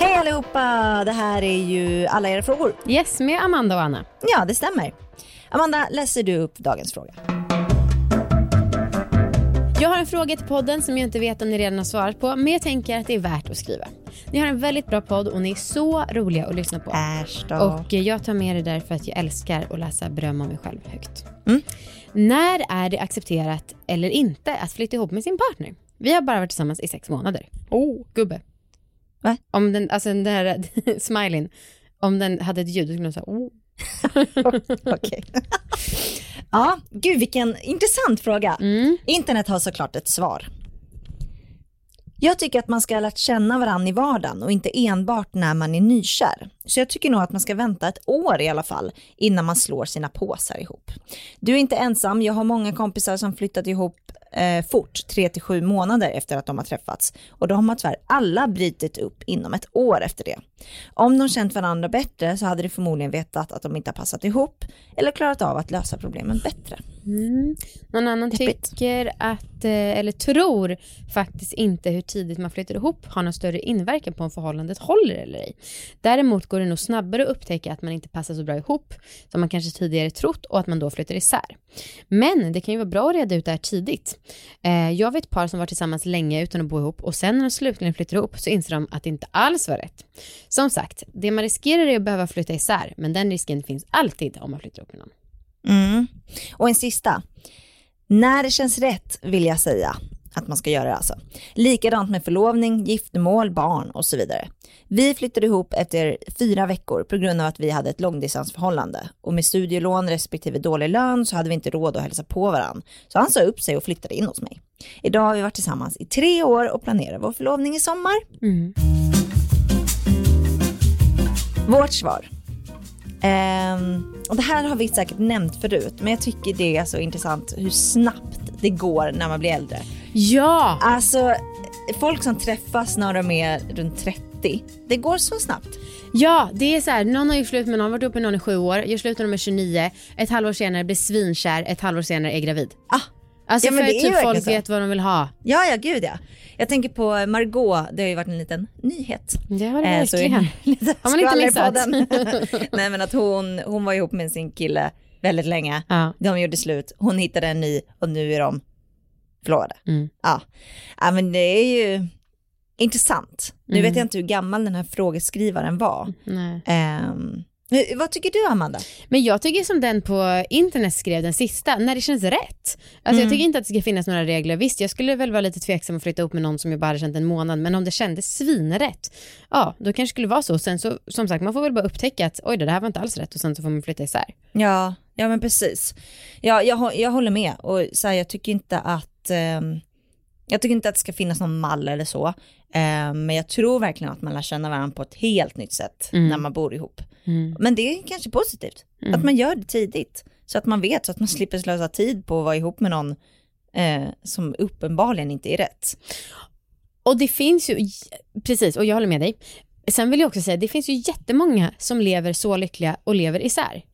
Hej allihopa! Det här är ju Alla era frågor. Yes, med Amanda och Anna. Ja, det stämmer. Amanda, läser du upp dagens fråga? Jag har en fråga till podden som jag inte vet om ni redan har svarat på, men jag tänker att det är värt att skriva. Ni har en väldigt bra podd och ni är så roliga att lyssna på. Äsch då. Och jag tar med det därför att jag älskar att läsa beröm av mig själv högt. Mm. När är det accepterat eller inte att flytta ihop med sin partner? Vi har bara varit tillsammans i sex månader. Oh, gubbe. Va? Om den, alltså den där smileyn, om den hade ett ljud, då skulle den säga oh. Okej. ja, gud vilken intressant fråga. Mm. Internet har såklart ett svar. Jag tycker att man ska ha lärt känna varandra i vardagen och inte enbart när man är nykär. Så jag tycker nog att man ska vänta ett år i alla fall innan man slår sina påsar ihop. Du är inte ensam, jag har många kompisar som flyttat ihop eh, fort, 3 till 7 månader efter att de har träffats. Och då har man tyvärr alla brutit upp inom ett år efter det. Om de känt varandra bättre så hade de förmodligen vetat att de inte har passat ihop eller klarat av att lösa problemen bättre. Mm. Någon annan Deppigt. tycker att, eh, eller tror faktiskt inte hur tidigt man flyttar ihop har någon större inverkan på om förhållandet håller eller ej. Däremot går det nog snabbare att upptäcka att man inte passar så bra ihop som man kanske tidigare trott och att man då flyttar isär. Men det kan ju vara bra att reda ut det här tidigt. Eh, jag vet par som varit tillsammans länge utan att bo ihop och sen när de slutligen flyttar ihop så inser de att det inte alls var rätt. Som sagt, det man riskerar är att behöva flytta isär men den risken finns alltid om man flyttar ihop med någon. Mm. Och en sista. När det känns rätt vill jag säga att man ska göra det alltså. Likadant med förlovning, giftermål, barn och så vidare. Vi flyttade ihop efter fyra veckor på grund av att vi hade ett långdistansförhållande och med studielån respektive dålig lön så hade vi inte råd att hälsa på varandra. Så han sa upp sig och flyttade in hos mig. Idag har vi varit tillsammans i tre år och planerar vår förlovning i sommar. Mm. Vårt svar. Ehm, och det här har vi säkert nämnt förut, men jag tycker det är så intressant hur snabbt det går när man blir äldre. Ja! Alltså, folk som träffas när de är runt 30, det går så snabbt. Ja, det är så här, någon har gjort slut med någon, varit ihop med någon i sju år, gör slut när de är 29, ett halvår senare blir svinkär, ett halvår senare är gravid. Ah, Alltså Ja, för är typ folk så. vet vad de vill ha. ja, ja, gud ja. Jag tänker på Margot, det har ju varit en liten nyhet. Det har det Eh, verkligen. Har man inte missat? Nej men att hon, hon var ihop med sin kille väldigt länge. Ja. De gjorde slut, hon hittade en ny och nu är de förlovade. Mm. Ja. ja, men det är ju intressant. Nu Mm. vet jag inte hur gammal den här frågeskrivaren var. Men vad tycker du Amanda? Men jag tycker som den på internet skrev den sista, när det känns rätt. Alltså jag tycker inte att det ska finnas några regler. Visst, jag skulle väl vara lite tveksam att flytta upp med någon som jag bara känt en månad, men om det kändes svinrätt, ja, då kanske det skulle vara så. Sen så, som sagt, man får väl bara upptäcka att oj det här var inte alls rätt och sen så får man flytta isär. Ja, ja men precis. Ja, jag, jag håller med och så här, jag tycker inte att ehm, jag tycker inte att det ska finnas någon mall eller så. Ehm, men jag tror verkligen att man lär känna varandra på ett helt nytt sätt Mm. när man bor ihop. Mm. Men det är kanske positivt. Mm. Att man gör det tidigt. Så att man vet, så att man slipper slösa tid på att vara ihop med någon eh, som uppenbarligen inte är rätt. Och det finns ju, precis, och jag håller med dig. Sen vill jag också säga, det finns ju jättemånga som lever så lyckliga och lever isär.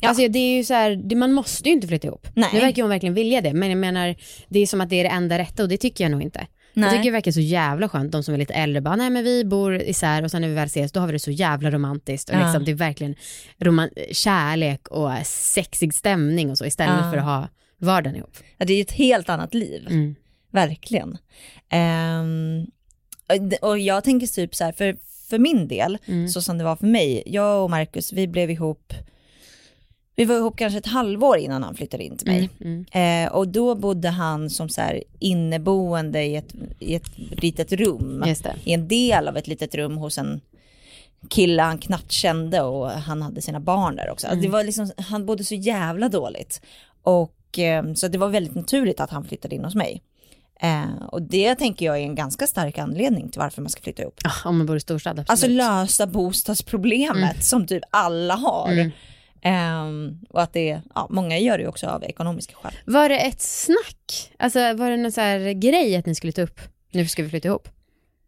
Ja. Alltså det är ju så här, det, man måste ju inte flytta ihop. Nej. Nu verkar hon verkligen vilja det, men jag menar, det är som att det är det enda rätta och det tycker jag nog inte. Jag Nej. tycker det verkar så jävla skönt, de som är lite äldre bara, nej men vi bor isär och sen när vi väl ses då har vi det så jävla romantiskt och Ja. liksom, det är verkligen roman- kärlek och sexig stämning och så istället Ja. för att ha vardagen ihop. Ja, det är ju ett helt annat liv. Mm. Verkligen. Ehm, och jag tänker typ så här, för, för min del, Mm. så som det var för mig, jag och Marcus, vi blev ihop, vi var ihop kanske ett halvår innan han flyttade in till mig. Mm. Mm. Eh, och då bodde han som så här inneboende i ett, i ett litet rum, i en del av ett litet rum hos en kille han knappt kände och han hade sina barn där också. Alltså det var liksom, han bodde så jävla dåligt. Och eh, så det var väldigt naturligt att han flyttade in hos mig. Eh, och det tänker jag är en ganska stark anledning till varför man ska flytta ihop. Ah, om man bor i storstad, absolut. Alltså lösa bostadsproblemet som typ alla har. Mm. Ehm, och att det, ja, många gör det också av ekonomiska skäl. Var det ett snack? Alltså var det någon så här grej att ni skulle ta upp? Nu ska vi flytta ihop.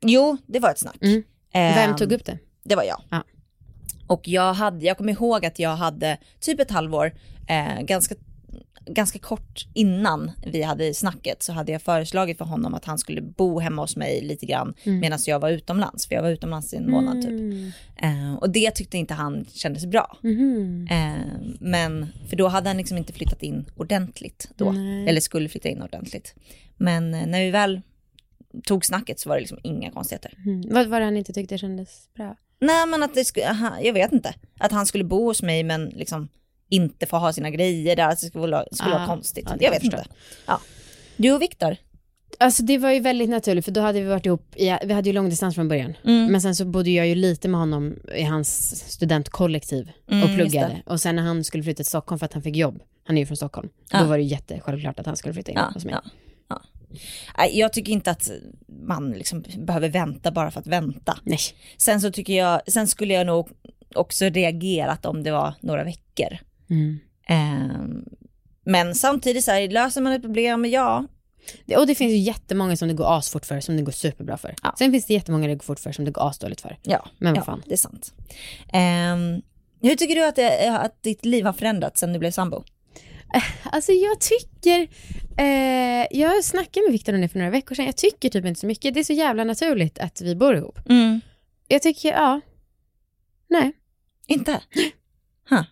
Jo, det var ett snack. Mm. Vem Ehm, tog upp det? Det var jag. Ja. Och jag, hade, jag kommer ihåg att jag hade typ ett halvår, eh, ganska ganska kort innan vi hade snacket så hade jag föreslagit för honom att han skulle bo hemma hos mig lite grann Mm. medan jag var utomlands, för jag var utomlands i en månad typ. Mm. Eh, och det tyckte inte han kändes bra. Mhm. Eh, men, för då hade han liksom inte flyttat in ordentligt då. Nej. Eller skulle flytta in ordentligt. Men eh, när vi väl tog snacket så var det liksom inga konstigheter. Mm. Vad var det han inte tyckte kändes bra? Nej men att det skulle, jag vet inte. Att han skulle bo hos mig men liksom inte få ha sina grejer där, det skulle vara, skulle vara Ah, konstigt. ja, jag vet jag inte. Ja. Du och Viktor? Alltså det var ju väldigt naturligt för då hade vi varit ihop, i, vi hade ju långdistans från början. Mm. Men sen så bodde jag ju lite med honom i hans studentkollektiv Mm, och pluggade. Och sen när han skulle flytta till Stockholm för att han fick jobb, han är ju från Stockholm, Ja. då var det ju jättesjälvklart att han skulle flytta in Ja, hos mig. ja, Jag tycker inte att man liksom behöver vänta bara för att vänta. Nej. Sen så tycker jag, sen skulle jag nog också reagerat om det var några veckor. Mm. Ehm, men samtidigt så här, löser man ett problem, ja. Det- Och det finns ju jättemånga som det går asfort för, som det går superbra för. Ja. Sen finns det jättemånga det går fort för, som det går asdåligt för. Ja, Men vad ja fan. det är sant. Ehm, hur tycker du att, det, att ditt liv har förändrats sen du blev sambo? Alltså jag tycker, eh, jag snackade med Viktor om det för några veckor sedan, jag tycker typ inte så mycket. Det är så jävla naturligt att vi bor ihop. Jag tycker, ja, nej, Inte? Huh.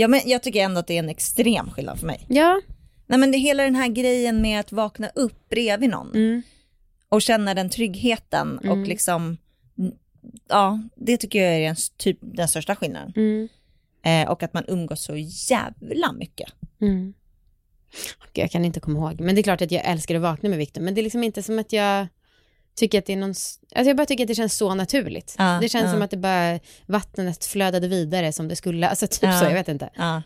Ja, men jag tycker ändå att det är en extrem skillnad för mig. ja, Nej men det, hela den här grejen med att vakna upp bredvid någon mm, och känna den tryggheten Mm. och liksom, ja det tycker jag är den, typ den största skillnaden. mm, Eh, och att man umgås så jävla mycket. mm. Jag kan inte komma ihåg, men det är klart att jag älskar att vakna med Viktor, men det är liksom inte som att jag tycker att det är någon, alltså jag bara tycker att det känns så naturligt. Ja, det känns ja. som att det bara, vattnet flödade vidare som det skulle, alltså typ Ja. så, jag vet inte. Ja.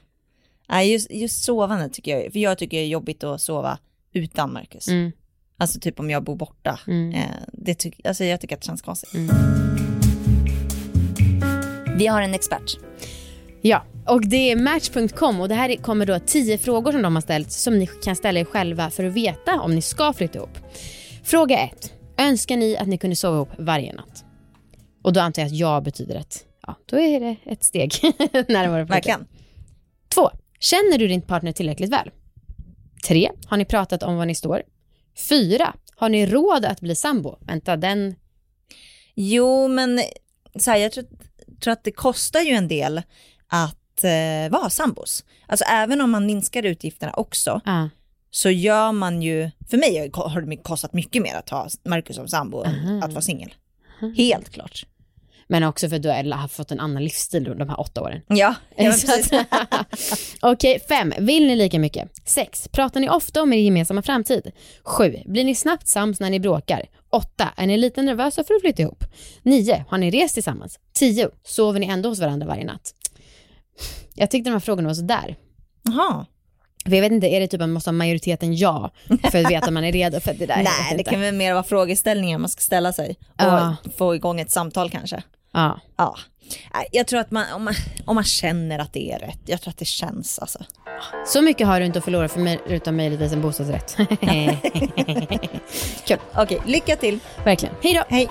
Nej, just, just sovande tycker jag, för jag tycker det är jobbigt att sova utan Marcus. Mm, Alltså typ om jag bor borta. mm, Eh, det tyck, alltså jag tycker att det känns konstigt. mm. Vi har en expert. Ja, och det är Match.com och det här kommer då 10 frågor som de har ställt som ni kan ställa er själva för att veta om ni ska flytta ihop. Fråga 1. Önskar ni att ni kunde sova ihop varje natt? Och då antar jag att ja betyder att ja, då är det ett steg närmare. Verkligen. 2. Känner du din partner tillräckligt väl? 3. Har ni pratat om var ni står? 4. Har ni råd att bli sambo? Vänta, den... Jo, men så här, jag tror, tror att det kostar ju en del att eh, vara sambos. Alltså även om man minskar utgifterna också Ah, så gör man ju, för mig har det kostat mycket mer att ha Marcus som sambo än att vara singel. Helt klart. men också för att du har fått en annan livsstil de här åtta åren. Ja, ja Okej, fem. Vill ni lika mycket? Sex. Pratar ni ofta om er gemensamma framtid? Sju. Blir ni snabbt sams när ni bråkar? Åtta. Är ni lite nervösa för att flytta ihop? Nio. Har ni rest tillsammans? Tio. Sover ni ändå hos varandra varje natt? Jag tyckte de här frågorna var sådär. Jaha. För jag vet inte, är det typ att man måste ha majoriteten ja för att veta att man är redo för det där? Nej, det kan väl mer vara frågeställningar man ska ställa sig och Ja. få igång ett samtal kanske. Ja. Ja, jag tror att man om, man, om man känner att det är rätt, jag tror att det känns alltså. Så mycket har du inte att förlora för mig, utan möjligtvis en bostadsrätt. Kul, Okej, lycka till. verkligen. Hej då! Hej.